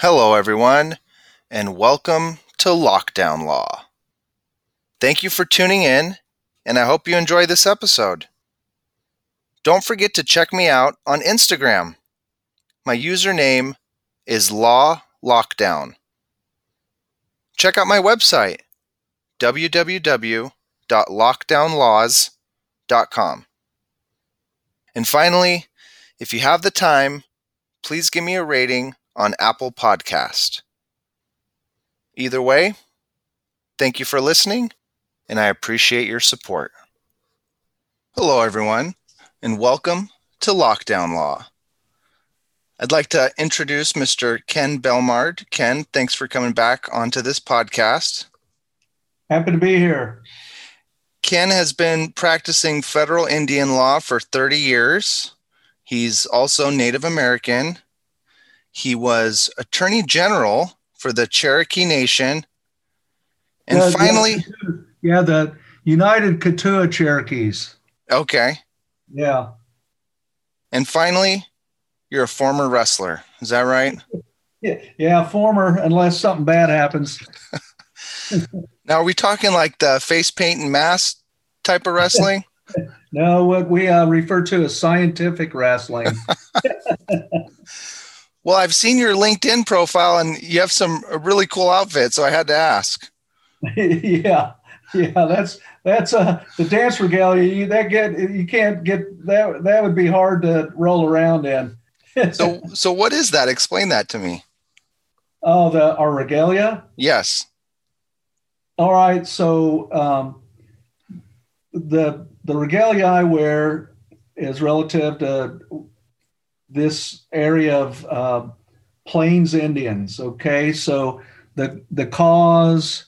Hello, everyone, and welcome to Lockdown Law. Thank you for tuning in, and I hope you enjoy this episode. Don't forget to check me out on Instagram. My username is Law Lockdown. Check out my website, www.lockdownlaws.com. And finally, if you have the time, please give me a rating on Apple Podcast. Either way, thank you for listening, and I appreciate your support. Hello, everyone, and welcome to Lockdown Law. I'd like to introduce Mr. Ken Bellmard. Ken, thanks for coming back onto this podcast. Happy to be here. Ken has been practicing federal Indian law for 30 years. He's also Native American. He was Attorney General for the Cherokee Nation. And Yeah, finally, Yeah, the United Keetoowah Cherokees. okay. Yeah. And finally, you're a former wrestler. Is that right? Yeah, yeah, former, unless something bad happens. Now, are we talking like the face paint and mask type of wrestling? No, what we uh, refer to as scientific wrestling. Well, I've seen your LinkedIn profile and you have some really cool outfits, so I had to ask. yeah, yeah, that's that's uh the dance regalia. You that get you can't get that that would be hard to roll around in. So, so what is that? Explain that to me. oh, the our regalia. Yes. All right, so um, the the regalia I wear is relative to this area of uh, Plains Indians. Okay, so the the Kaws,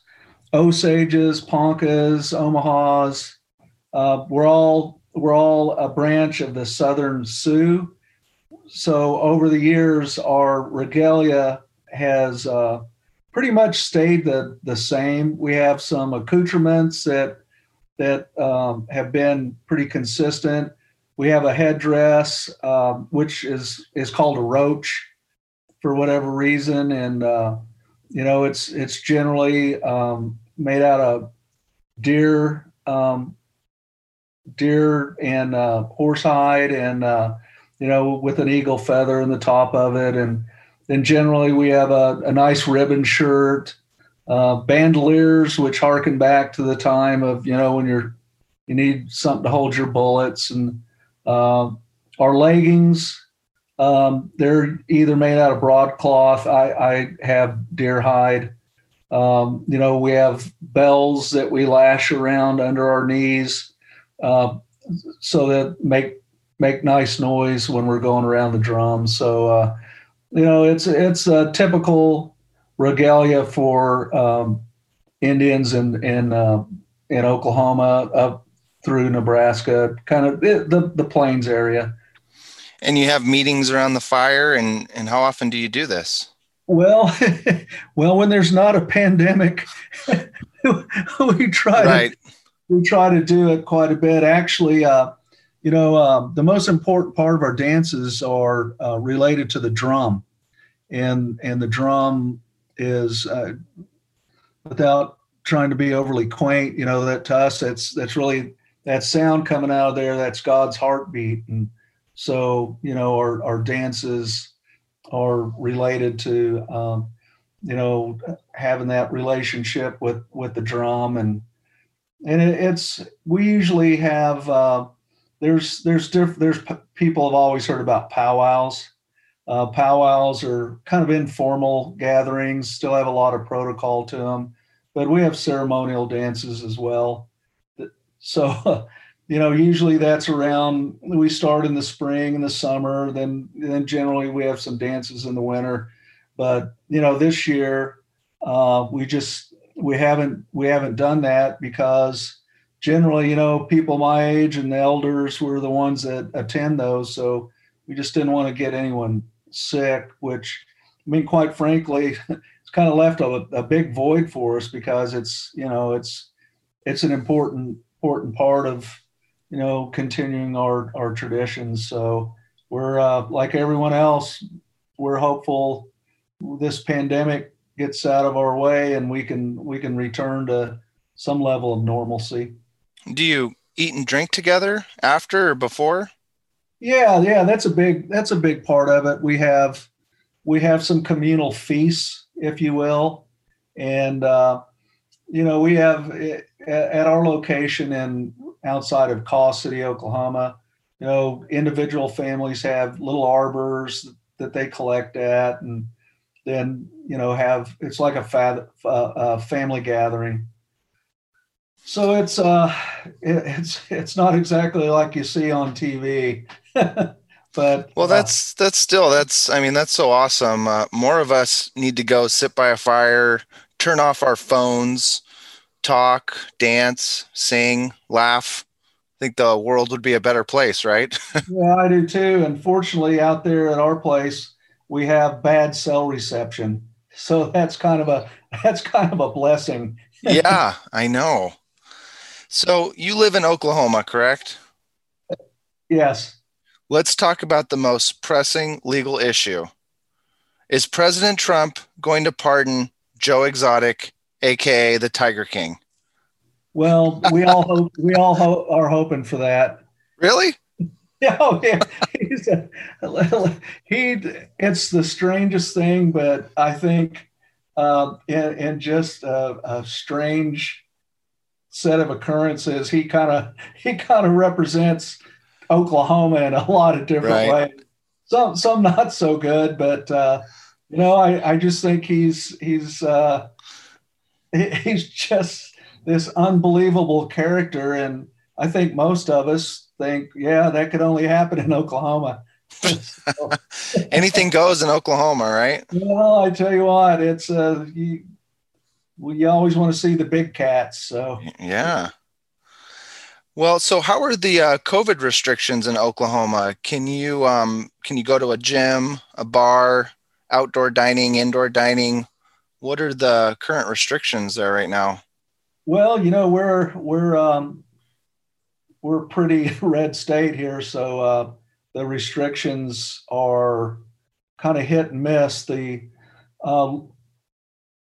Osages, Poncas, Omahas, uh, we're all we're all a branch of the Southern Sioux. So over the years, our regalia has uh, pretty much stayed the, the same. We have some accoutrements that that um, have been pretty consistent. We have a headdress, um, which is is called a roach, for whatever reason, and uh, you know it's it's generally um, made out of deer, um, deer and uh, horsehide, and uh, you know with an eagle feather in the top of it, and then generally we have a, a nice ribbon shirt, uh, bandoliers, which harken back to the time of you know when you're you need something to hold your bullets, and uh, our leggings. Um, they're either made out of broadcloth. I, I have deer hide. Um, you know, we have bells that we lash around under our knees, uh, so that make make nice noise when we're going around the drum. So. Uh, you know, it's it's a typical regalia for um, Indians in in uh, in Oklahoma up through Nebraska, kind of the the, the plains area. And you have meetings around the fire, and and how often do you do this? Well, well, when there's not a pandemic, we try Right. to we try to do it quite a bit. Actually, uh, you know, um, the most important part of our dances are uh, related to the drum, and and the drum is uh, without trying to be overly quaint. You know, that to us, that's that's really that sound coming out of there. That's God's heartbeat, and so you know, our our dances are related to um, you know having that relationship with with the drum and and it, it's we usually have uh, there's there's diff, there's p- people have always heard about powwows. Uh, powwows are kind of informal gatherings, still have a lot of protocol to them, but we have ceremonial dances as well. So, you know, usually that's around. We start in the spring and the summer, then then generally we have some dances in the winter. But you know, this year uh, we just we haven't we haven't done that because generally, you know, people my age and the elders were the ones that attend those. So we just didn't want to get anyone sick, which I mean, quite frankly, it's kind of left a, a big void for us because it's, you know, it's, it's an important, important part of, you know, continuing our, our traditions. So we're, uh, like everyone else, we're hopeful this pandemic gets out of our way and we can we can return to some level of normalcy. Do you eat and drink together after or before? Yeah, yeah, that's a big that's a big part of it. We have we have some communal feasts, if you will, and uh, you know we have at our location in outside of Kaw City, Oklahoma. You know, individual families have little arbors that they collect at, and then you know have it's like a uh, family gathering. So it's uh, it, it's it's not exactly like you see on TV, but well, uh, that's that's still that's I mean that's so awesome. Uh, more of us need to go sit by a fire, turn off our phones, talk, dance, sing, laugh. I think the world would be a better place, right? yeah, I do too. Unfortunately, out there at our place, we have bad cell reception, so that's kind of a that's kind of a blessing. yeah, I know. So you live in Oklahoma, correct? Yes. Let's talk about the most pressing legal issue. Is President Trump going to pardon Joe Exotic, aka the Tiger King? Well, we all hope we all ho- are hoping for that. Really? Yeah, oh, yeah. He's a, he. It's the strangest thing, but I think, um, in, in just a, a strange set of occurrences, he kind of he kind of represents Oklahoma in a lot of different right. ways. Some some not so good, but uh, you know, I, I just think he's he's uh, he's just this unbelievable character, and I think most of us think, yeah, that could only happen in Oklahoma. so, Anything goes in Oklahoma, right? Well, I tell you what, it's uh, you, you always want to see the big cats. So yeah. Well, so how are the uh, COVID restrictions in Oklahoma? Can you um, can you go to a gym, a bar, outdoor dining, indoor dining? What are the current restrictions there right now? Well, you know we're we're um, we're pretty red state here, so uh, the restrictions are kind of hit and miss. The um,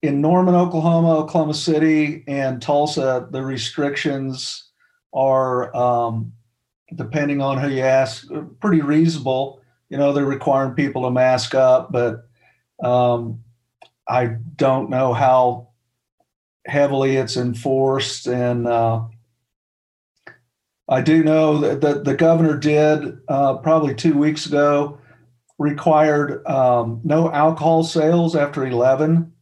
in Norman, Oklahoma, Oklahoma City, and Tulsa, the restrictions are, um, depending on who you ask, pretty reasonable. You know, they're requiring people to mask up, but um, I don't know how heavily it's enforced. And uh, I do know that the, governor did uh, probably two weeks ago required um, no alcohol sales after 11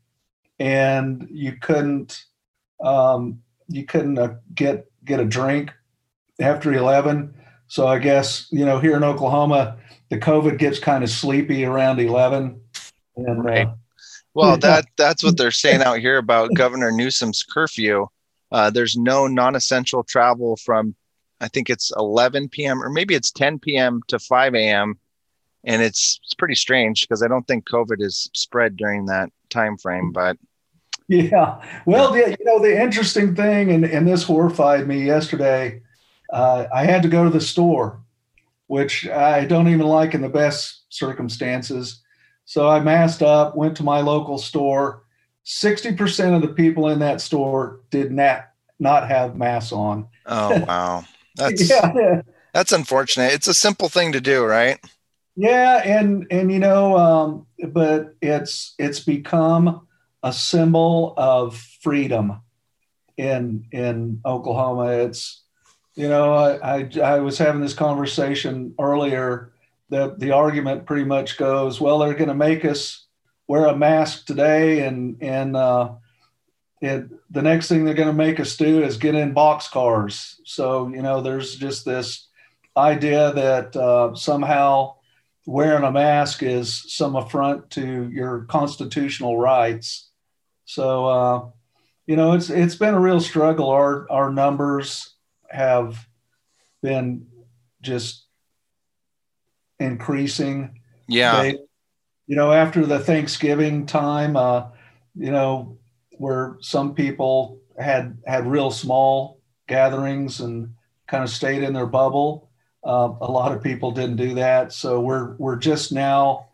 and you couldn't um, you couldn't uh, get get a drink after 11. So I guess, you know, here in Oklahoma, the COVID gets kind of sleepy around 11. And, uh, right. Well, that that's what they're saying out here about Governor Newsom's curfew. Uh, there's no non-essential travel from, I think it's 11 p.m. or maybe it's 10 p.m. to 5 a.m. And it's it's pretty strange because I don't think COVID is spread during that time frame. But yeah. Well, the, you know, the interesting thing, and, and this horrified me yesterday, uh, I had to go to the store, which I don't even like in the best circumstances. So I masked up, went to my local store. 60% of the people in that store did not not have masks on. Oh, wow. That's yeah. that's unfortunate. It's a simple thing to do, right? Yeah, and and you know, um, but it's it's become a symbol of freedom in in Oklahoma. It's you know I, I, I was having this conversation earlier. The the argument pretty much goes, well, they're going to make us wear a mask today, and and uh, it, the next thing they're going to make us do is get in box cars. So you know, there's just this idea that uh, somehow wearing a mask is some affront to your constitutional rights so, uh, you know, it's it's been a real struggle. Our our numbers have been just increasing. Yeah. They, you know, after the Thanksgiving time, uh, you know, where some people had had real small gatherings and kind of stayed in their bubble. Uh, a lot of people didn't do that, so we're we're just now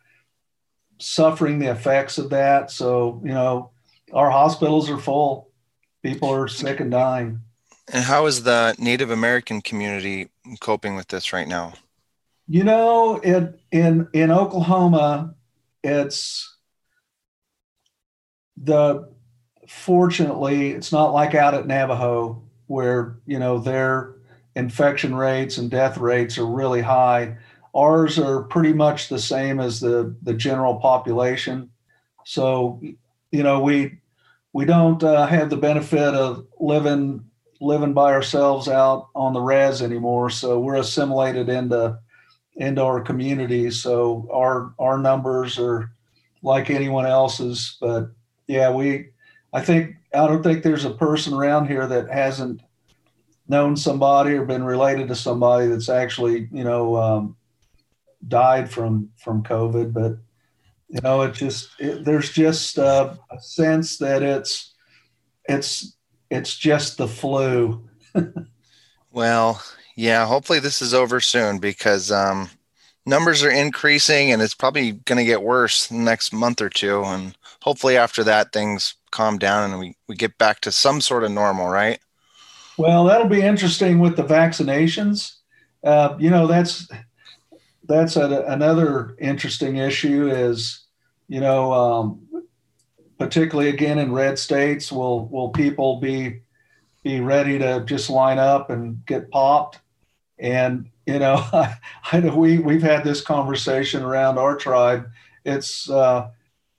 suffering the effects of that. So, you know, our hospitals are full. People are sick and dying. And how is the Native American community coping with this right now? You know, it, in in Oklahoma, it's the fortunately it's not like out at Navajo where you know their infection rates and death rates are really high. Ours are pretty much the same as the the general population. So, you know, we we don't uh, have the benefit of living living by ourselves out on the res anymore. So we're assimilated into into our community. So our our numbers are like anyone else's. But yeah, we I think I don't think there's a person around here that hasn't known somebody or been related to somebody that's actually you know um, died from from COVID, but you know it just it, there's just uh, a sense that it's it's it's just the flu. well, yeah. Hopefully this is over soon because um, numbers are increasing and it's probably going to get worse the next month or two, and hopefully after that things calm down and we, we get back to some sort of normal, right? Well, that'll be interesting with the vaccinations. Uh, you know, that's that's a, another interesting issue. Is you know, um, particularly again in red states, will will people be be ready to just line up and get popped? And you know, I, I know we we've had this conversation around our tribe. It's uh,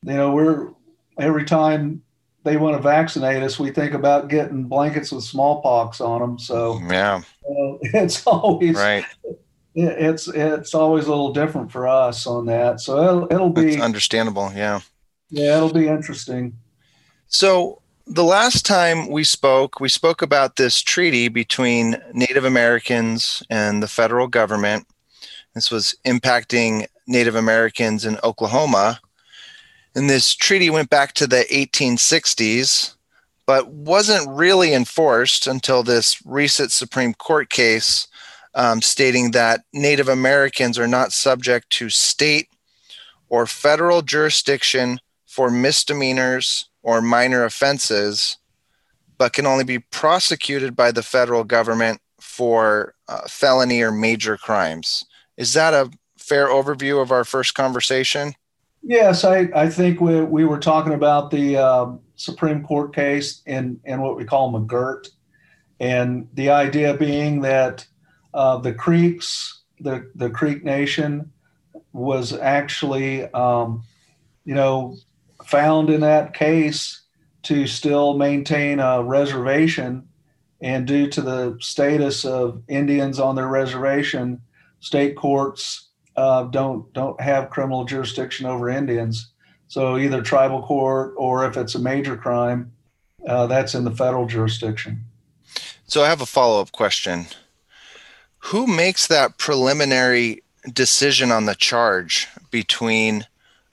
you know we're every time they want to vaccinate us, we think about getting blankets with smallpox on them. So yeah, uh, it's always right. It's it's always a little different for us on that. So it'll, it'll be understandable. Yeah. Yeah, it'll be interesting. So the last time we spoke, we spoke about this treaty between Native Americans and the federal government. This was impacting Native Americans in Oklahoma and this treaty went back to the 1860s, but wasn't really enforced until this recent Supreme Court case um, stating that Native Americans are not subject to state or federal jurisdiction for misdemeanors or minor offenses, but can only be prosecuted by the federal government for uh, felony or major crimes. Is that a fair overview of our first conversation? Yes, I, I think we, we were talking about the um, Supreme Court case in, in what we call McGirt. And the idea being that uh, the Creeks, the, the Creek Nation, was actually, um, you know, found in that case to still maintain a reservation. And due to the status of Indians on their reservation, state courts uh, don't don't have criminal jurisdiction over Indians. So either tribal court or if it's a major crime, uh, that's in the federal jurisdiction. So I have a follow up question. Who makes that preliminary decision on the charge between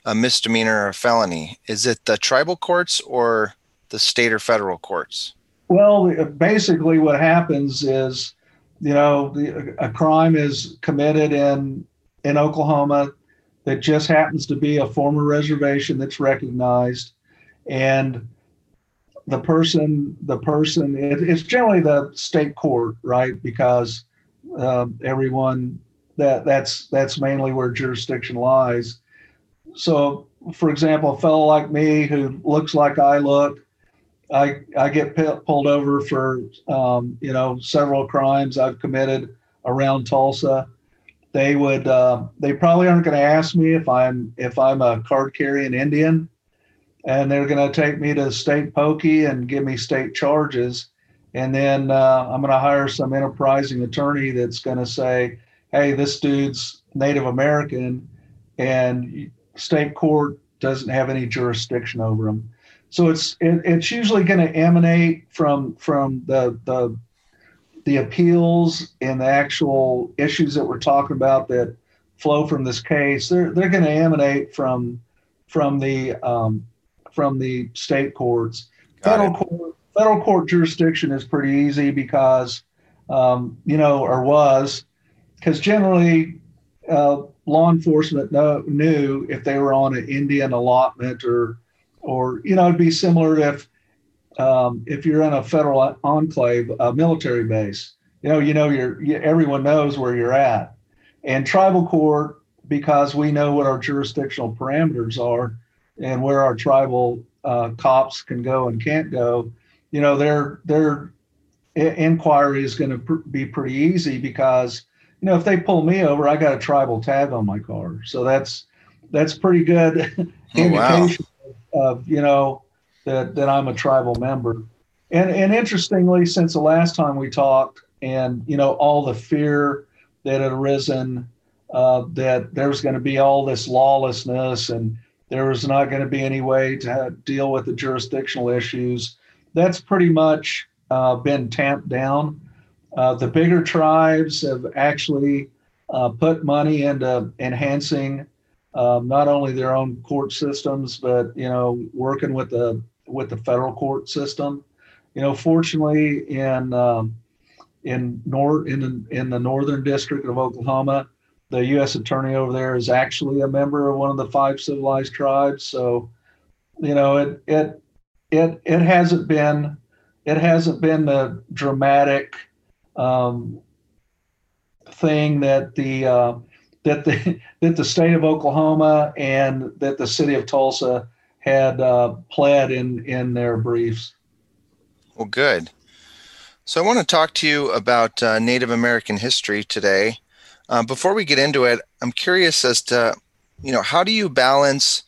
a misdemeanor or a felony? Is it the tribal courts or the state or federal courts? Well, basically, what happens is, you know, the, a crime is committed in in Oklahoma that just happens to be a former reservation that's recognized, and the person, the person, it, it's generally the state court, right? Because um, everyone that that's that's mainly where jurisdiction lies. So, for example, a fellow like me who looks like I look, I I get pulled over for um, you know several crimes I've committed around Tulsa. They would uh, they probably aren't going to ask me if I'm if I'm a card carrying Indian, and they're going to take me to state pokey and give me state charges, and then uh, I'm going to hire some enterprising attorney that's going to say, hey, this dude's Native American, and state court doesn't have any jurisdiction over them. So it's it, it's usually going to emanate from from the the the appeals and the actual issues that we're talking about that flow from this case, they're they're going to emanate from from the um, from the state courts. Got federal it. court federal court jurisdiction is pretty easy because um, you know or was because generally uh, law enforcement know, knew if they were on an Indian allotment or, or you know, it'd be similar if um, if you're in a federal enclave, a military base. You know, you know, you're you, everyone knows where you're at, and tribal court because we know what our jurisdictional parameters are and where our tribal uh, cops can go and can't go. You know, their their inquiry is going to pr- be pretty easy because you know if they pull me over, I got a tribal tag on my car, so that's that's pretty good oh, indication wow. of you know that that I'm a tribal member. And and interestingly, since the last time we talked, and you know all the fear that had arisen, uh, that there's going to be all this lawlessness and there was not going to be any way to deal with the jurisdictional issues. That's pretty much uh, been tamped down. Uh, the bigger tribes have actually uh, put money into enhancing um, not only their own court systems, but you know, working with the with the federal court system. You know, fortunately, in um, in nor in in the northern district of Oklahoma, the U.S. attorney over there is actually a member of one of the five civilized tribes. So, you know, it it it it hasn't been it hasn't been the dramatic um, thing that the uh, that the that the state of Oklahoma and that the city of Tulsa had uh, pled in in their briefs. Well, good. So I want to talk to you about uh, Native American history today. Uh, before we get into it, I'm curious as to, you know, how do you balance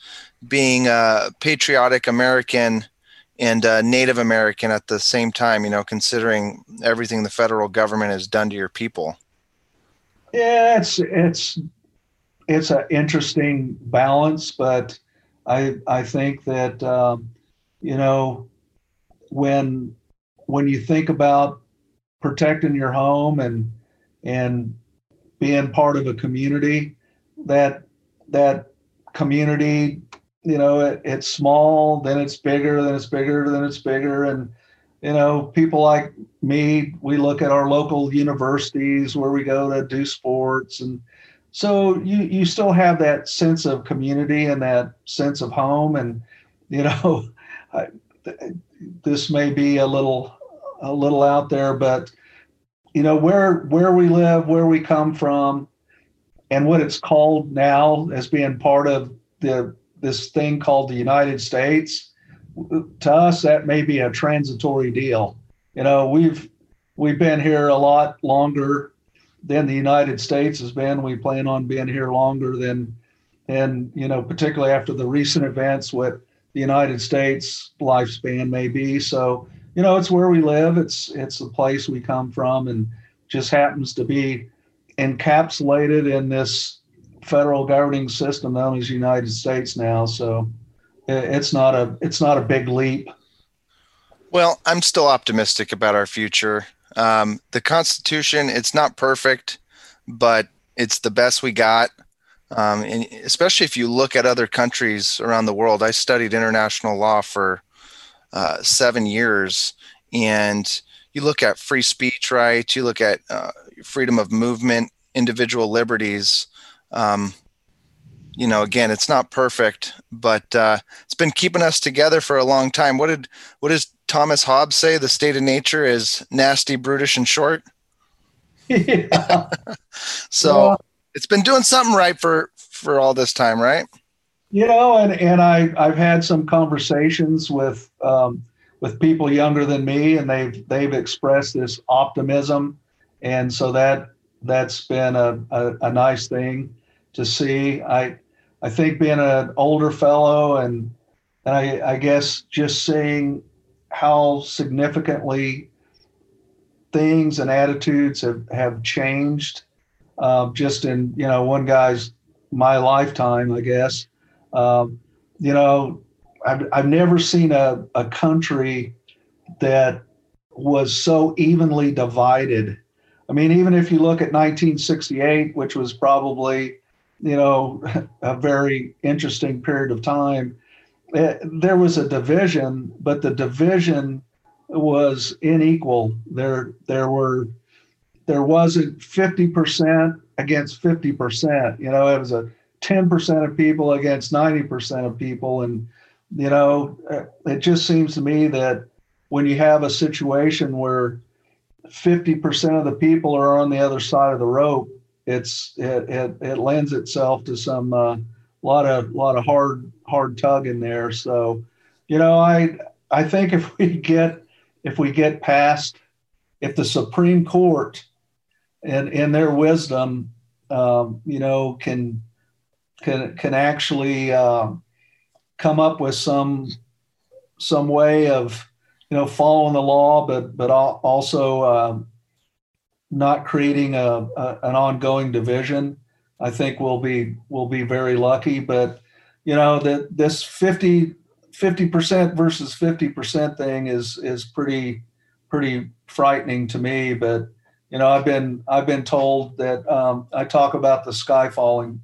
being a patriotic American and Native American at the same time, you know, considering everything the federal government has done to your people? Yeah, it's it's it's an interesting balance, but I I think that um, you know when when you think about protecting your home and and being part of a community that that community you know it, it's small then it's bigger then it's bigger then it's bigger. And you know people like me we look at our local universities where we go to do sports. And so you you still have that sense of community and that sense of home. And you know I, this may be a little a little out there but you know where where we live where we come from and what it's called now as being part of the this thing called the united states to us that may be a transitory deal. You know we've we've been here a lot longer than the united states has been. We plan on being here longer than and you know particularly after the recent events what the united states lifespan may be so you know, it's where we live. It's it's the place we come from, and just happens to be encapsulated in this federal governing system known as United States now. So it's not a it's not a big leap. Well, I'm still optimistic about our future. Um, the Constitution, it's not perfect, but it's the best we got. Um, and especially if you look at other countries around the world, I studied international law for uh, seven years, and you look at free speech rights, you look at uh, freedom of movement, individual liberties. Um, you know, again, it's not perfect, but uh, it's been keeping us together for a long time. What did what does Thomas Hobbes say? The state of nature is nasty, brutish, and short. Yeah. so yeah. it's been doing something right for for all this time, right? You know, and and I I've had some conversations with um, with people younger than me, and they've they've expressed this optimism, and so that that's been a, a, a nice thing to see. I I think being an older fellow and and I, I guess just seeing how significantly things and attitudes have, have changed uh, just in you know one guy's my lifetime i guess um, you know, I've, I've never seen a, a country that was so evenly divided. I mean, even if you look at 1968, which was probably, you know, a very interesting period of time, eh, there was a division, but the division was unequal. There, there were, there wasn't 50% against 50%. You know, it was a 10% of people against 90% of people. And, you know, it just seems to me that when you have a situation where 50% of the people are on the other side of the rope, it's it it, it lends itself to some uh, lot of lot of hard hard tug in there. So, you know, I I think if we get if we get past if the Supreme Court and in their wisdom, um, you know, can can can actually uh, come up with some some way of you know following the law, but but also uh, not creating a, a, an ongoing division. I think we'll be we'll be very lucky. But you know that this 50 percent versus fifty percent thing is is pretty pretty frightening to me. But you know I've been I've been told that um, I talk about the sky falling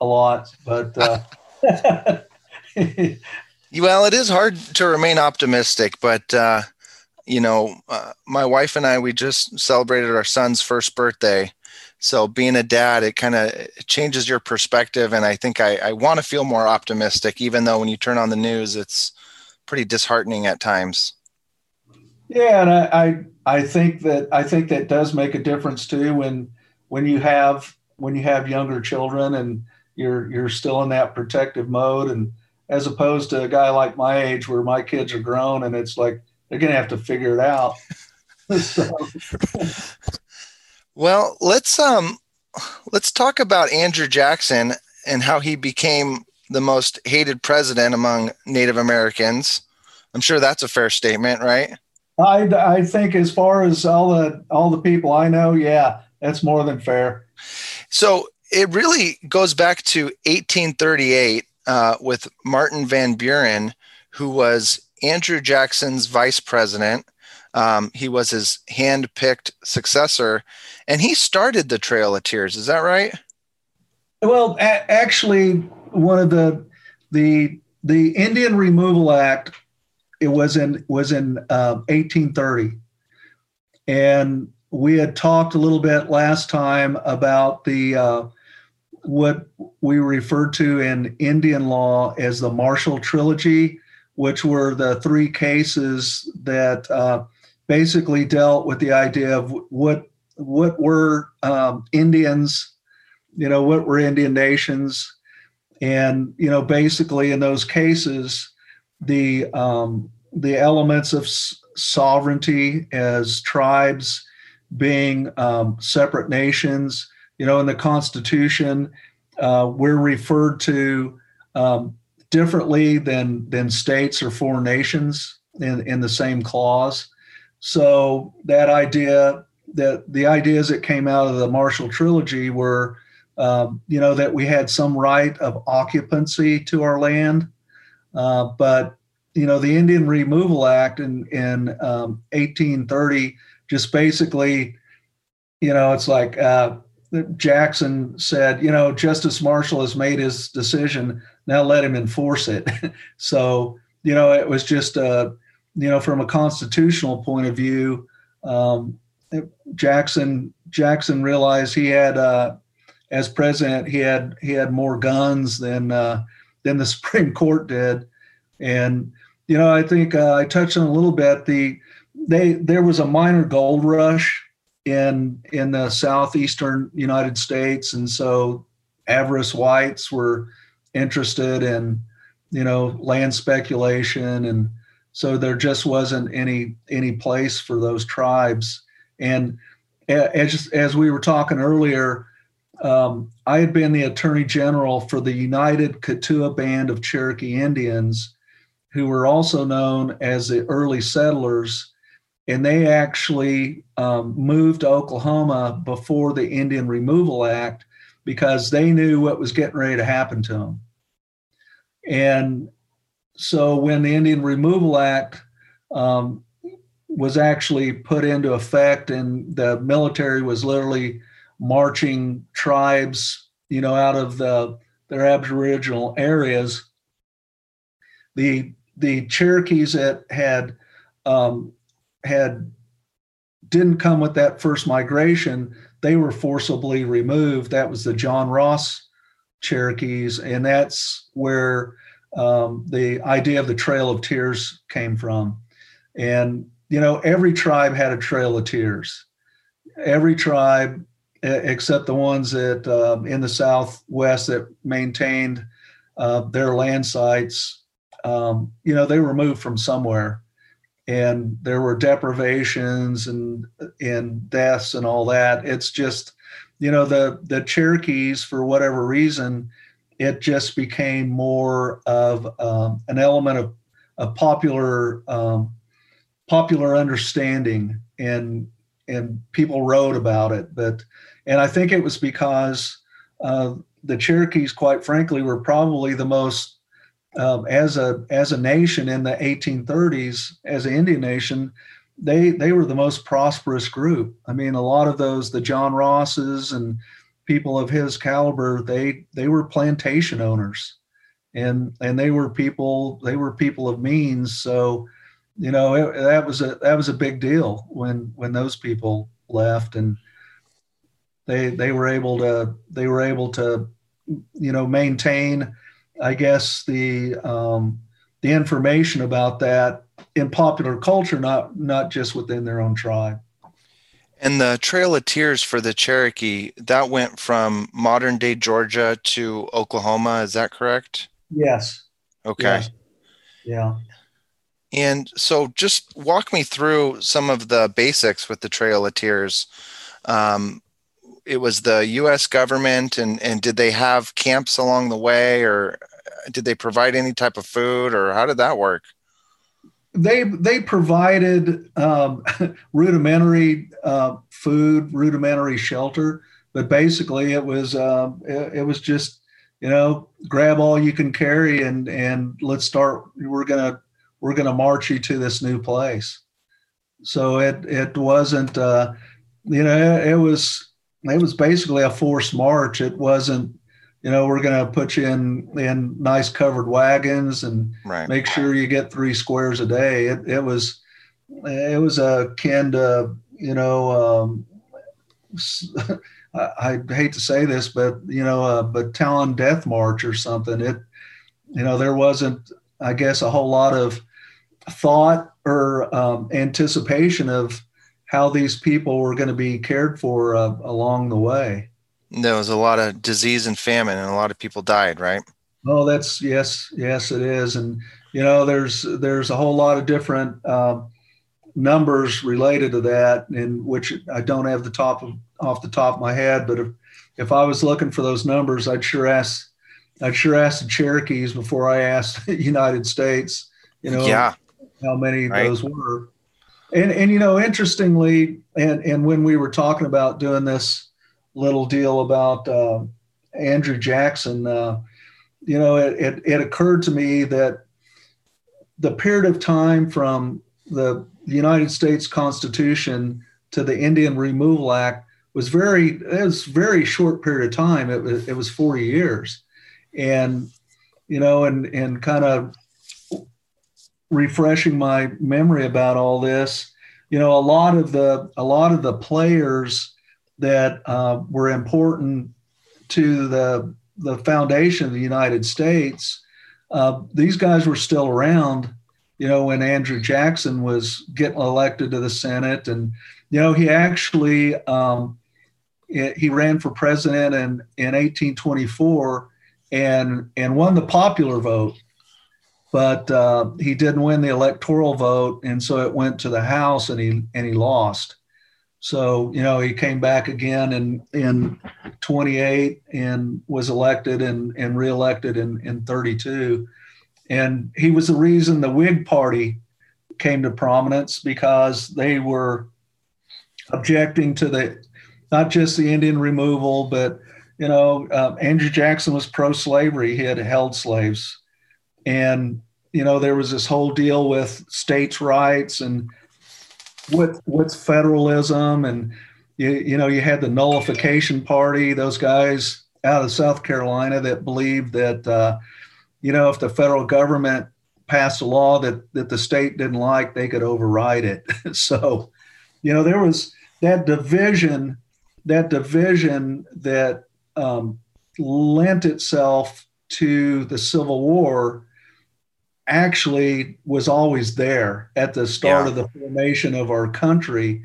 a lot, but. Uh, well, it is hard to remain optimistic, but uh, you know, uh, my wife and I, we just celebrated our son's first birthday. So being a dad, it kind of changes your perspective. And I think I, I want to feel more optimistic, even though when you turn on the news, it's pretty disheartening at times. Yeah. And I, I, I think that, I think that does make a difference too. When, when you have, when you have younger children and you're, you're still in that protective mode and as opposed to a guy like my age where my kids are grown and it's like, they're going to have to figure it out. so. well, let's um, let's talk about Andrew Jackson and how he became the most hated president among Native Americans. I'm sure that's a fair statement, right? I, I think as far as all the all the people I know, yeah, that's more than fair. So it really goes back to 1838 uh, with Martin Van Buren, who was Andrew Jackson's vice president. Um, he was his hand-picked successor, and he started the Trail of Tears. Is that right? Well, a- actually, one of the the the Indian Removal Act it was in was in uh, 1830, and we had talked a little bit last time about the uh, what we referred to in Indian law as the Marshall Trilogy, which were the three cases that uh, basically dealt with the idea of what what were um, Indians, you know, what were Indian nations, and you know, basically in those cases, the um, the elements of sovereignty as tribes being um, separate nations. You know, in the Constitution, uh, we're referred to um, differently than than states or foreign nations in, in the same clause. So that idea that the ideas that came out of the Marshall Trilogy were, um, you know, that we had some right of occupancy to our land, uh, but you know, the Indian Removal Act in in um, 1830 just basically, you know, it's like uh, Jackson said, you know, Justice Marshall has made his decision now let him enforce it. so, you know, it was just, uh, you know, from a constitutional point of view, um, Jackson Jackson realized he had, uh, as president, he had he had more guns than uh, than the Supreme Court did, and you know, I think uh, I touched on a little bit the they there was a minor gold rush in in the southeastern United States, and so avarice whites were interested in you know land speculation. And so there just wasn't any any place for those tribes. And as as we were talking earlier um, I had been the attorney general for the United Keetoowah Band of Cherokee Indians, who were also known as the early settlers, and they actually um, moved to Oklahoma before the Indian Removal Act because they knew what was getting ready to happen to them. And so when the Indian Removal Act um, was actually put into effect and the military was literally marching tribes, you know, out of the their aboriginal areas, the the Cherokees that had um, had didn't come with that first migration, they were forcibly removed. That was the John Ross Cherokees, and that's where um, the idea of the Trail of Tears came from. And you know, every tribe had a Trail of Tears. Every tribe, except the ones that uh, in the Southwest that maintained uh, their land sites, um, you know, they were moved from somewhere and there were deprivations and and deaths and all that. It's just, you know, the the Cherokees for whatever reason, it just became more of um, an element of, of popular um, popular understanding and and people wrote about it. But and I think it was because uh, the Cherokees, quite frankly, were probably the most um, as a as a nation in the 1830s, as an Indian nation, they they were the most prosperous group. I mean, a lot of those, the John Rosses and people of his caliber, they they were plantation owners, and and they were people they were people of means. So, you know, it, that was a that was a big deal when when those people left, and they they were able to they were able to you know maintain I guess the um, the information about that in popular culture, not not just within their own tribe. And the Trail of Tears for the Cherokee that went from modern day Georgia to Oklahoma. Is that correct? Yes. Okay. Yes. Yeah. And so, just walk me through some of the basics with the Trail of Tears. Um, it was the U.S. government, and and did they have camps along the way, or did they provide any type of food or how did that work? They they provided um, rudimentary uh, food, rudimentary shelter, but basically it was uh, it, it, was just you know grab all you can carry and and let's start. We're gonna we're gonna march you to this new place. So it it wasn't uh, you know it was it was basically a forced march. It wasn't you know, we're going to put you in in nice covered wagons and right. make sure you get three squares a day. It, it was it was akin to you know um, I, I, hate to say this, but you know a battalion death march or something. It you know there wasn't I guess a whole lot of thought or um, anticipation of how these people were going to be cared for uh, along the way. There was a lot of disease and famine and a lot of people died right? Oh that's yes yes it is. And you know there's there's a whole lot of different uh, numbers related to that in which i don't have the top of off the top of my head but if if i was looking for those numbers i'd sure ask i'd sure ask the cherokees before i asked the united states you know yeah. how many right. those were and and you know interestingly and and when we were talking about doing this little deal about uh, Andrew Jackson, uh, you know, it, it, it, occurred to me that the period of time from the United States Constitution to the Indian Removal Act was very it was very short period of time. It was it was 40 years, and you know, and and kind of refreshing my memory about all this. You know, a lot of the a lot of the players that uh, were important to the the foundation of the United States. Uh, these guys were still around, you know, when Andrew Jackson was getting elected to the Senate, and you know, he actually um, he ran for president in in 1824 and and won the popular vote, but uh, he didn't win the electoral vote, and so it went to the House, and he and he lost. So, you know, he came back again in, in 28 and was elected and, and reelected in, in 32. And he was the reason the Whig Party came to prominence because they were objecting to the, not just the Indian removal, but, you know, uh, Andrew Jackson was pro slavery. He had held slaves. And, you know, there was this whole deal with states' rights and, with with federalism. And you, you know you had the nullification party those guys out of south carolina that believed that uh, you know if the federal government passed a law that that the state didn't like they could override it. So you know there was that division that division that um, lent itself to the Civil War actually was always there at the start yeah. of the formation of our country.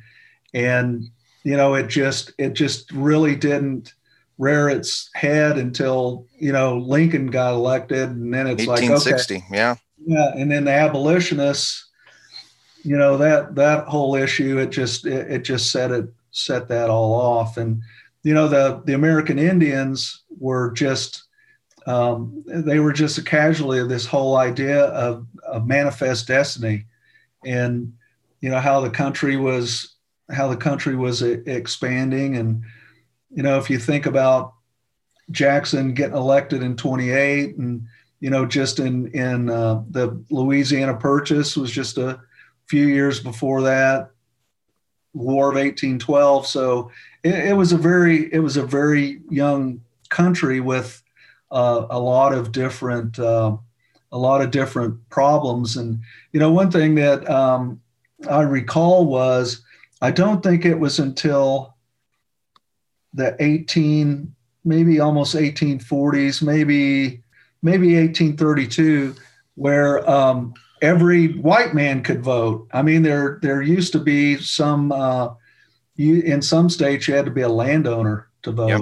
And you know it just it just really didn't rear its head until you know lincoln got elected. And then it's 1860, like okay. Yeah. Yeah and then the abolitionists you know that that whole issue it just it, it just set it set that all off. And you know the the american indians were just um, they were just a casualty of this whole idea of, of manifest destiny. And you know how the country was how the country was expanding. And you know if you think about jackson getting elected in 28 and you know just in in uh, the louisiana purchase was just a few years before that war of 1812 so it, it was a very it was a very young country with uh, a lot of different uh, a lot of different problems. And you know, one thing that um, I recall was I don't think it was until the 18 maybe almost 1840s maybe maybe 1832 where um, every white man could vote i mean there there used to be some uh, you, in some states you had to be a landowner to vote yep.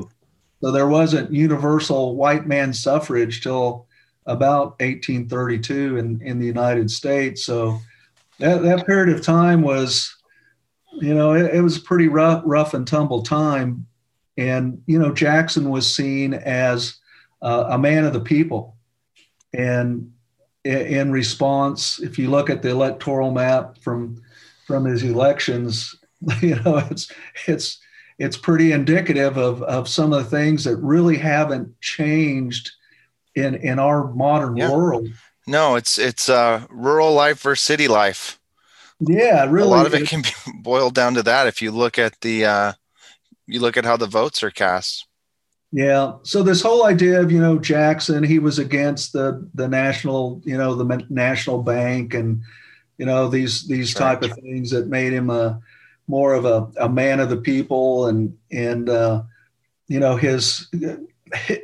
So there wasn't universal white man suffrage till about 1832 in, in the United States. So that, that period of time was, you know, it, it was a pretty rough, rough and tumble time. And, you know, Jackson was seen as uh, a man of the people. And in response, if you look at the electoral map from from his elections, you know, it's it's it's pretty indicative of, of some of the things that really haven't changed in in our modern yeah. world. No, it's it's uh, rural life versus city life. Yeah, really. A lot of it can be boiled down to that if you look at the uh, you look at how the votes are cast. Yeah. So this whole idea of you know Jackson, he was against the the national you know the national bank and you know these these type of things that made him a more of a, a man of the people and and uh, you know his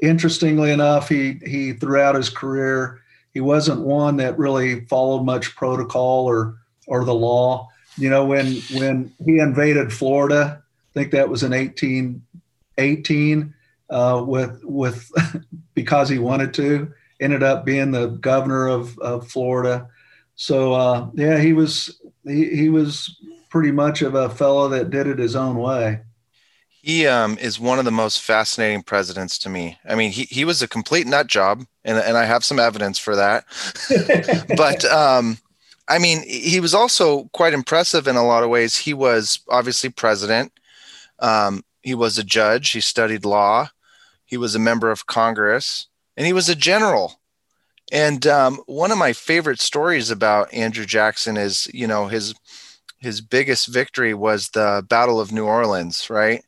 interestingly enough he he throughout his career he wasn't one that really followed much protocol or or the law. You know when when he invaded florida i think that was in 1818 uh, with with because he wanted to ended up being the governor of, of florida. So uh, yeah he was he, he was pretty much of a fellow that did it his own way. He um, is one of the most fascinating presidents to me. I mean, he, he was a complete nut job, and, and I have some evidence for that. but um, I mean, he was also quite impressive in a lot of ways. He was obviously president. Um, he was a judge. He studied law. He was a member of Congress, and he was a general. And um, one of my favorite stories about Andrew Jackson is, you know, his his biggest victory was the Battle of New Orleans, right?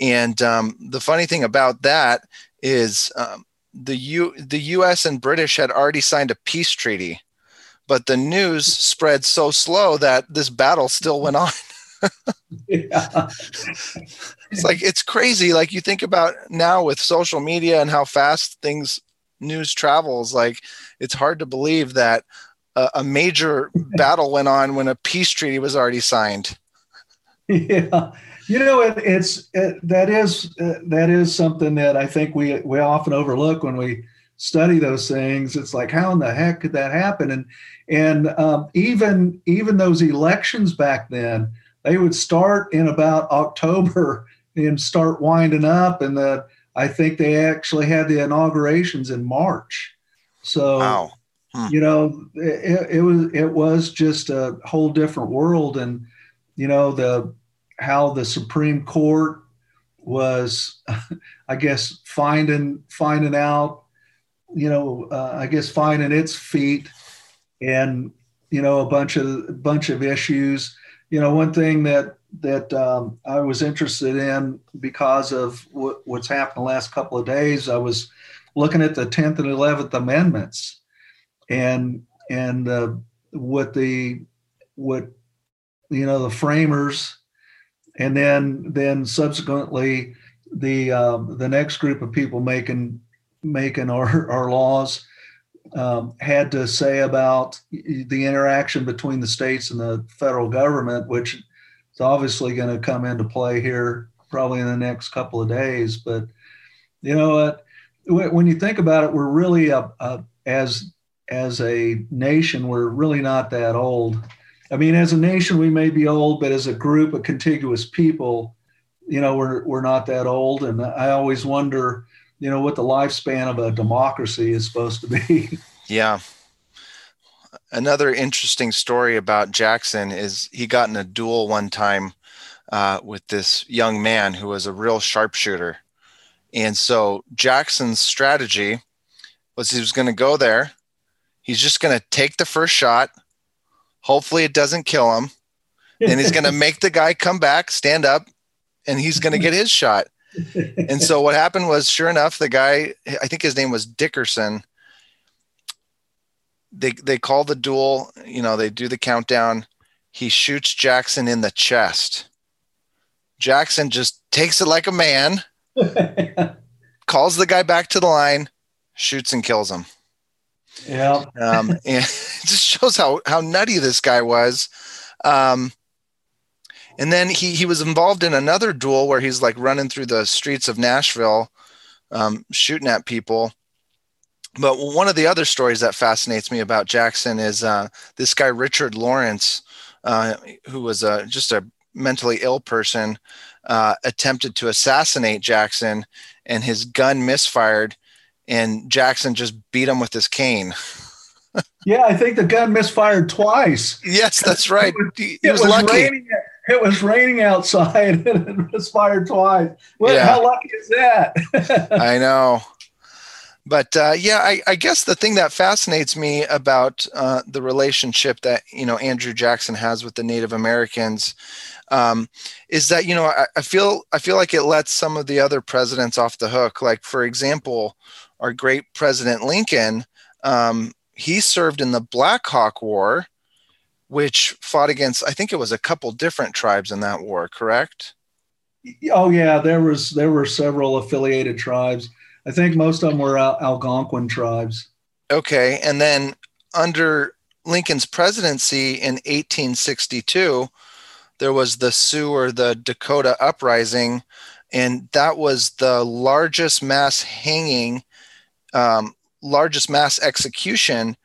And um, the funny thing about that is um, the U the U.S. and British had already signed a peace treaty, but the news spread so slow that this battle still went on. yeah. It's like it's crazy. Like you think about now with social media and how fast things news travels. Like it's hard to believe that a, a major battle went on when a peace treaty was already signed. Yeah, you know, it, it's it, that is uh, that is something that I think we we often overlook when we study those things. It's like, how in the heck could that happen? And and um, even even those elections back then, they would start in about October and start winding up, and the I think they actually had the inaugurations in March. So wow. Hmm. You know, it, it was it was just a whole different world, and you know the how the Supreme Court was, I guess, finding finding out, you know, uh, I guess finding its feet, and you know a bunch of bunch of issues. You know, one thing that that um, I was interested in because of what, what's happened the last couple of days. I was looking at the Tenth and Eleventh Amendments, and and uh, what the what you know the framers and then then subsequently the um, the next group of people making making our, our laws um, had to say about the interaction between the states and the federal government, which is obviously going to come into play here probably in the next couple of days. But you know what? When you think about it, we're really a, a, as as a nation, we're really not that old. I mean, as a nation, we may be old, but as a group of contiguous people, you know, we're we're not that old. And I always wonder, you know, what the lifespan of a democracy is supposed to be. Yeah. Another interesting story about Jackson is he got in a duel one time uh, with this young man who was a real sharpshooter. And so Jackson's strategy was he was going to go there. He's just going to take the first shot. Hopefully, it doesn't kill him. and he's going to make the guy come back, stand up, and he's going to get his shot. And so what happened was, sure enough, the guy, I think his name was Dickerson. They they call the duel. You know, they do the countdown. He shoots Jackson in the chest. Jackson just takes it like a man, calls the guy back to the line, shoots and kills him. Yeah. um, and it just shows how how nutty this guy was. Um, and then he he was involved in another duel where he's like running through the streets of Nashville, um, shooting at people. But one of the other stories that fascinates me about Jackson is uh, this guy Richard Lawrence, uh, who was a, just a mentally ill person, uh, attempted to assassinate Jackson, and his gun misfired, and Jackson just beat him with his cane. yeah, I think the gun misfired twice. Yes, that's right. He, he was, was, lucky. Raining, it was raining outside and it misfired twice. Well, yeah. how lucky is that? I know. But uh, yeah, I, I, guess the thing that fascinates me about uh, the relationship that you know Andrew Jackson has with the Native Americans um, is that you know I, I, feel I feel like it lets some of the other presidents off the hook. Like for example, our great President Lincoln, um, he served in the Black Hawk War, which fought against I think it was a couple different tribes in that war. Correct? Oh yeah, there was there were several affiliated tribes. I think most of them were Al- Algonquin tribes. Okay, and then under Lincoln's presidency in 1862 there was the Sioux or the Dakota Uprising, and that was the largest mass hanging, um, largest mass execution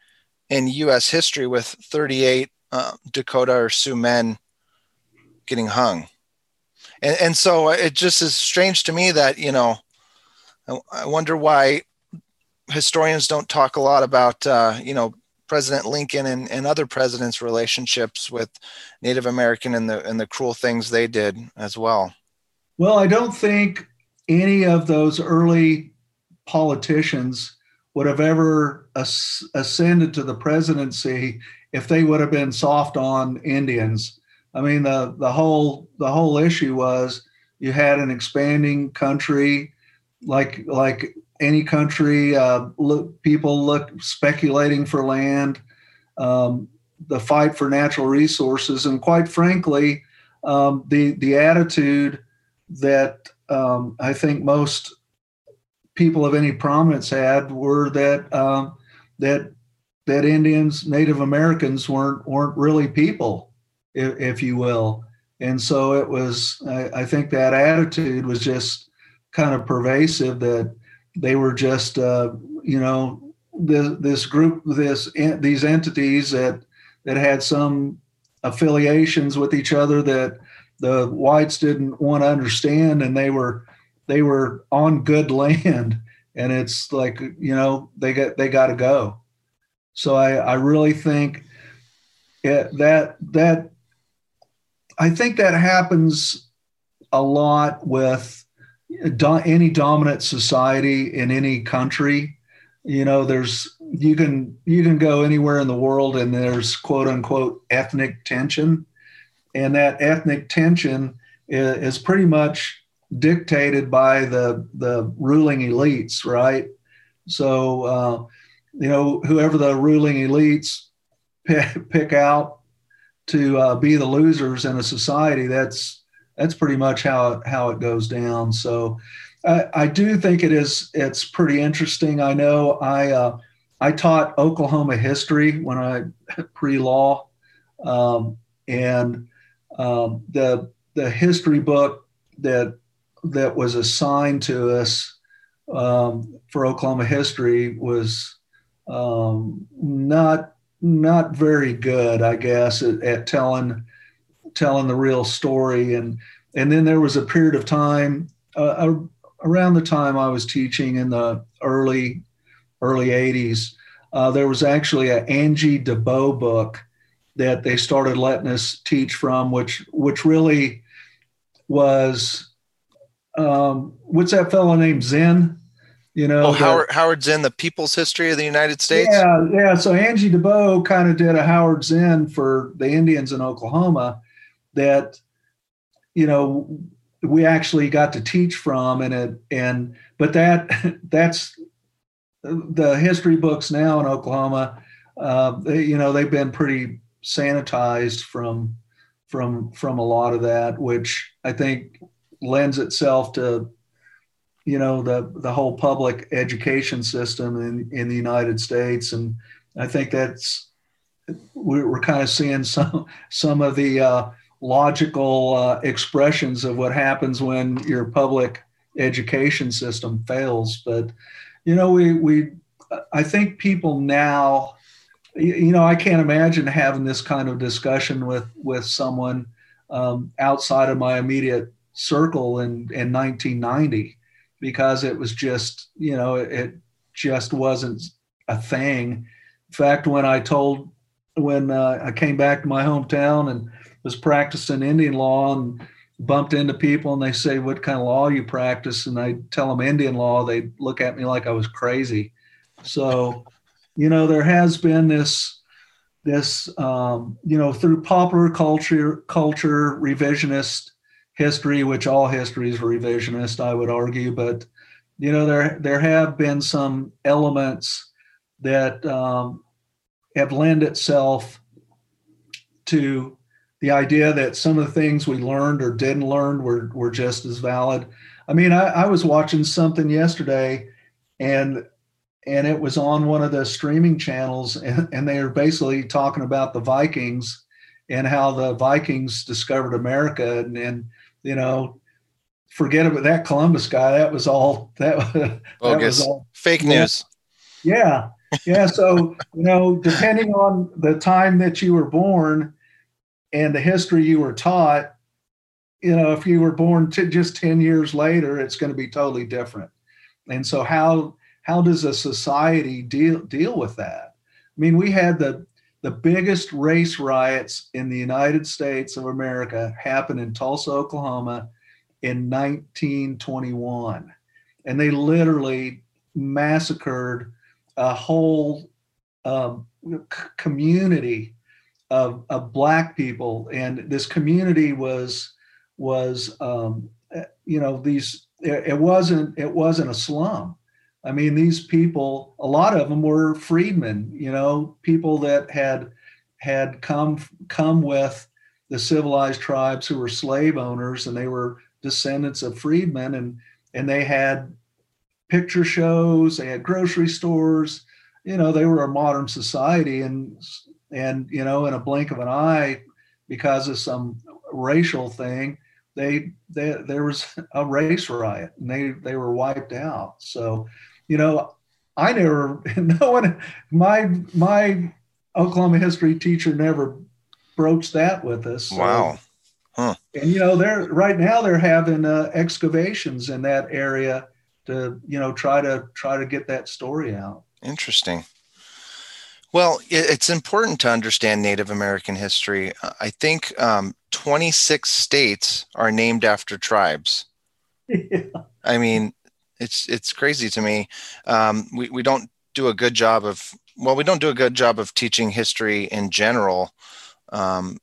in U.S. history, with 38 uh, Dakota or Sioux men getting hung. And, and so it just is strange to me that, you know, I, wonder why historians don't talk a lot about, uh, you know, President Lincoln and, and other presidents' relationships with Native American and the and the cruel things they did as well. Well, I don't think any of those early politicians would have ever as- ascended to the presidency if they would have been soft on Indians. I mean, the the whole the whole issue was you had an expanding country like like any country. Uh, look, people look speculating for land, um, the fight for natural resources, and quite frankly, um, the the attitude that um, I think most people of any prominence had were that um, that that Indians, Native Americans weren't weren't really people, if, if you will, and so it was. I, I think that attitude was just kind of pervasive that they were just uh, you know this, this group this these entities that that had some affiliations with each other that the whites didn't want to understand and they were they were on good land. And it's like you know they got they got to go. So i i really think it, that that i think that happens a lot with do, any dominant society in any country you know there's you can you can go anywhere in the world and there's quote unquote ethnic tension. And that ethnic tension is, is pretty much dictated by the the ruling elites right? So uh, you know whoever the ruling elites pick, pick out to uh, be the losers in a society that's that's pretty much how it, how it goes down. So I, I do think it is it's pretty interesting. I know I uh, I taught Oklahoma history when I pre law, um, and um, the the history book that that was assigned to us um, for Oklahoma history was um, not not very good, I guess, at, at, telling telling the real story. And and then there was a period of time uh, around the time I was teaching in the early early '80s. Uh, there was actually an Angie Debo book that they started letting us teach from, which which really was um, what's that fellow named Zen? You know, oh, Howard Howard Zinn, the People's History of the United States. Yeah, yeah. So Angie Debo kind of did a Howard Zinn for the Indians in Oklahoma that, you know, we actually got to teach from, and it and but that that's the history books now in Oklahoma. Uh, they, you know, they've been pretty sanitized from from from a lot of that, which I think lends itself to you know the the whole public education system in in the United States, and I think that's we're, kind of seeing some some of the uh, logical uh, expressions of what happens when your public education system fails. But you know, we we I think people now, you know, I can't imagine having this kind of discussion with with someone um, outside of my immediate circle in, in 1990 because it was just, you know, it, just wasn't a thing. In fact, when I told, when uh, I came back to my hometown and was practicing Indian law and bumped into people and they say, What kind of law you practice? And I tell them Indian law, they look at me like I was crazy. So, you know, there has been this this um, you know through popular culture culture revisionist history, which all history is revisionist, I would argue. But you know, there there have been some elements that um, have lent itself to the idea that some of the things we learned or didn't learn were were just as valid. I mean, I, I was watching something yesterday, and and it was on one of the streaming channels, and, and they were basically talking about the Vikings and how the Vikings discovered America, and, and you know, forget about that Columbus guy. That was all that, that was all fake news. Yeah. Yeah. So, you know, depending on the time that you were born and the history you were taught, you know, if you were born just 10 years later, it's going to be totally different. And so how how does a society deal deal with that? I mean, we had the the biggest race riots in the United States of America happened in Tulsa, Oklahoma in 1921. And they literally massacred a whole um, community of, of black people. And this community was, was um, you know, these, it wasn't, it wasn't a slum I mean, these people, a lot of them were freedmen, you know, people that had had come come with the civilized tribes who were slave owners, and they were descendants of freedmen, and and they had picture shows, they had grocery stores, you know, they were a modern society, and and you know, in a blink of an eye, because of some racial thing, they, they there was a race riot, and they they were wiped out. So you know, I never, no one, my my Oklahoma history teacher never broached that with us. So, wow. Huh. And you know, they're right now they're having uh, excavations in that area to you know try to try to get that story out. Interesting. Well, it's important to understand Native American history. I think um, 26 states are named after tribes. Yeah. I mean, it's it's crazy to me. Um, we we don't do a good job of well, we don't do a good job of teaching history in general um,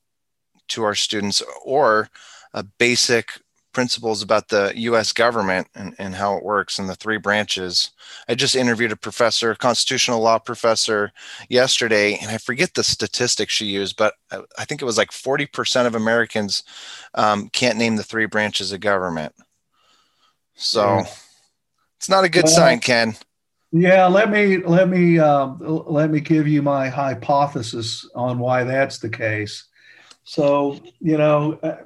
to our students or a basic principles about the U.S. government and, and how it works and the three branches. I just interviewed a professor, constitutional law professor, yesterday, and I forget the statistics she used, but I, I think it was like 40% of Americans um, can't name the three branches of government. So it's not a good well, sign, Ken. Yeah, let me let me um, let me give you my hypothesis on why that's the case. So you know, uh,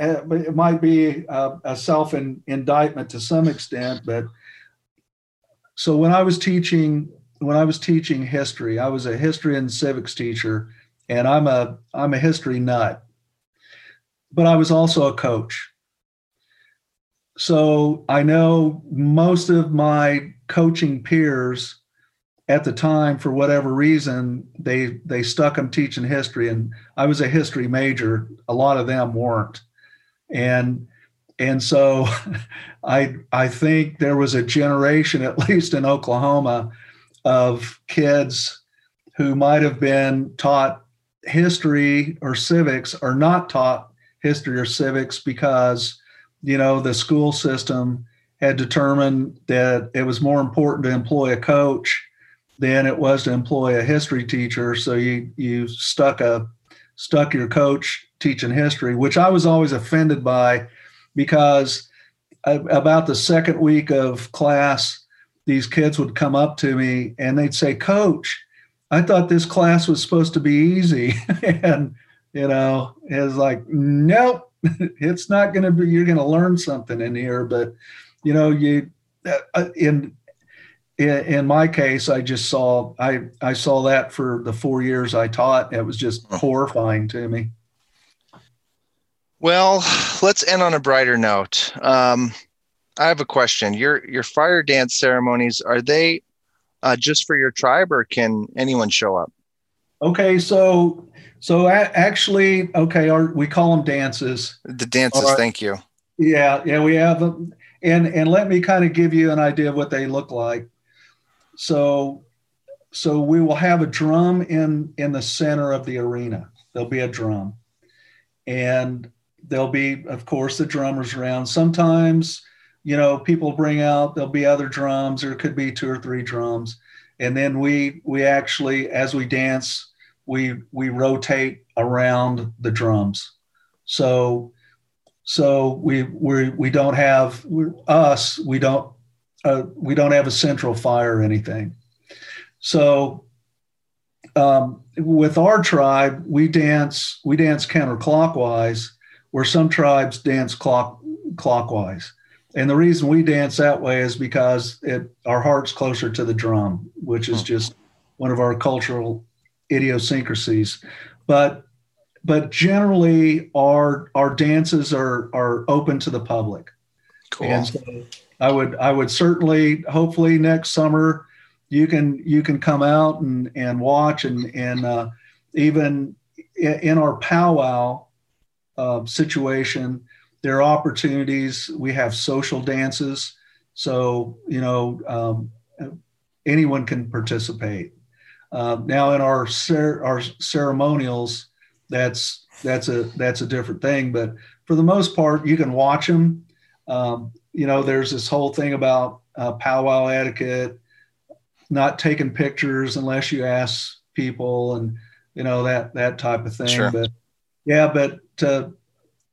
it might be uh, a, a self indictment to some extent, but so when I was teaching when I was teaching history, I was a history and civics teacher, and I'm a I'm a history nut, but I was also a coach. So I know most of my coaching peers at the time, for whatever reason, they they stuck them teaching history, and I was a history major. A lot of them weren't, and and so I I think there was a generation, at least in Oklahoma, of kids who might have been taught history or civics or not taught history or civics because you know, the school system had determined that it was more important to employ a coach than it was to employ a history teacher. So you you stuck a stuck your coach teaching history, which I was always offended by because about the second week of class, these kids would come up to me and they'd say, Coach, I thought this class was supposed to be easy. and, you know, it's like, nope, it's not going to be you're going to learn something in here but you know you uh, uh in in my case i just saw i i saw that for the four years i taught it was just horrifying to me well let's end on a brighter note um, i have a question your your fire dance ceremonies are they uh, just for your tribe or can anyone show up okay so so a- actually, okay, our, we call them dances. The dances. Right. Thank you. Yeah, yeah, we have them, and and let me kind of give you an idea of what they look like. So, so we will have a drum in in the center of the arena. There'll be a drum, and there'll be, of course, the drummers around. Sometimes, you know, people bring out there'll be other drums, it could be two or three drums, and then we we actually as we dance we we rotate around the drums. So so we we we don't have us we don't uh, we don't have a central fire or anything. So um, with our tribe, we dance we dance counterclockwise, where some tribes dance clock clockwise. And the reason we dance that way is because it our heart's closer to the drum, which is just one of our cultural idiosyncrasies, but but generally our our dances are are open to the public. Cool. And so I would I would certainly hopefully next summer you can you can come out and and watch and and uh, even in our powwow uh, situation there are opportunities we have social dances so you know um, anyone can participate uh, now in our cer- our ceremonials, that's that's a that's a different thing. But for the most part, you can watch them. Um, you know, there's this whole thing about uh, powwow etiquette, not taking pictures unless you ask people, and you know that that type of thing. Sure. But yeah, but uh,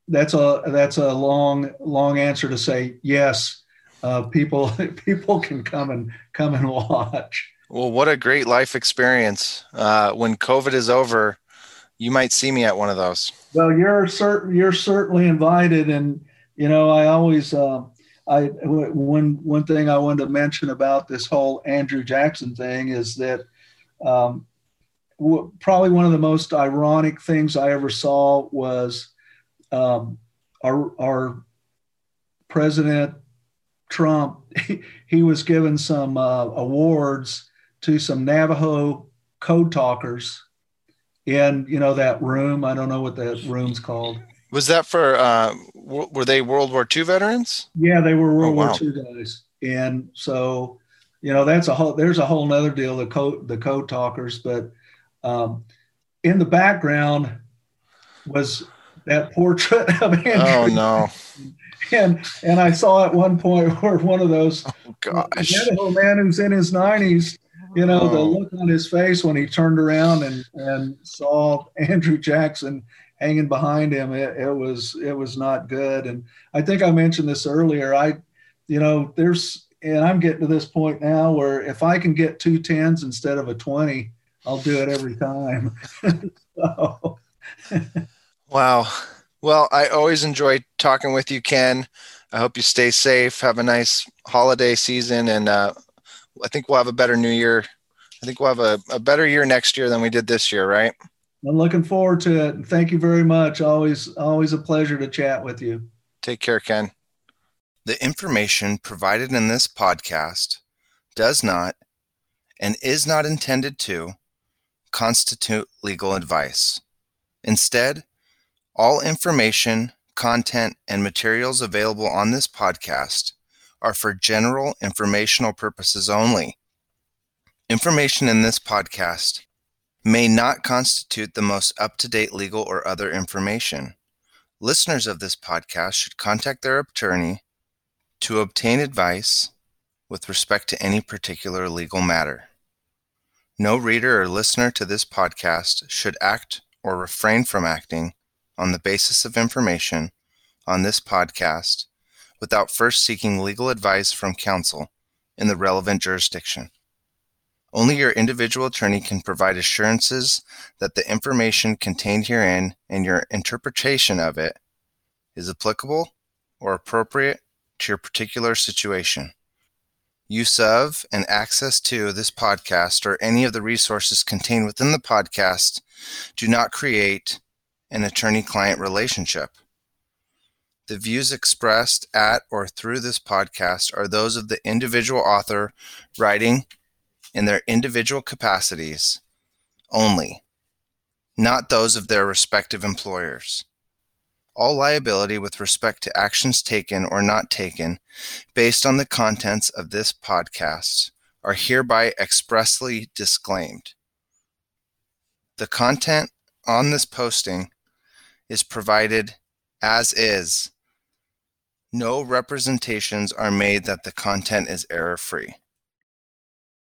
that's a that's a long long answer to say yes. Uh, people people can come and come and watch. Well, what a great life experience. Uh, when COVID is over, you might see me at one of those. Well, you're certain you're certainly invited, and you know I always uh, I one one thing I wanted to mention about this whole Andrew Jackson thing is that um, w- probably one of the most ironic things I ever saw was um, our our president Trump. He, was given some uh, awards to some Navajo code talkers in you know that room. I don't know what that room's called. Was that for? Uh, were they World War II veterans? Yeah, they were World oh, wow. War II guys, and so you know that's a whole. There's a whole nother deal. The code the code talkers, but um, in the background was that portrait of Andrew. Oh no! And and I saw at one point where one of those oh, gosh, Idaho man who's in his nineties, you know, oh. the look on his face when he turned around and and saw Andrew Jackson hanging behind him, it, it was it was not good. And I think I mentioned this earlier. I, you know, there's and I'm getting to this point now where if I can get two tens instead of a twenty, I'll do it every time. wow. Well, I always enjoy talking with you, Ken. I hope you stay safe. Have a nice holiday season, and uh, I think we'll have a better New Year. I think we'll have a, a better year next year than we did this year, right? I'm looking forward to it. Thank you very much. Always, always a pleasure to chat with you. Take care, Ken. The information provided in this podcast does not and is not intended to constitute legal advice. Instead, all information, content, and materials available on this podcast are for general informational purposes only. Information in this podcast may not constitute the most up to date legal or other information. Listeners of this podcast should contact their attorney to obtain advice with respect to any particular legal matter. No reader or listener to this podcast should act or refrain from acting on the basis of information on this podcast without first seeking legal advice from counsel in the relevant jurisdiction. Only your individual attorney can provide assurances that the information contained herein and your interpretation of it is applicable or appropriate to your particular situation. Use of and access to this podcast or any of the resources contained within the podcast do not create an attorney client relationship. The views expressed at or through this podcast are those of the individual author writing in their individual capacities only, not those of their respective employers. All liability with respect to actions taken or not taken based on the contents of this podcast are hereby expressly disclaimed. The content on this posting is provided as is. No representations are made that the content is error free.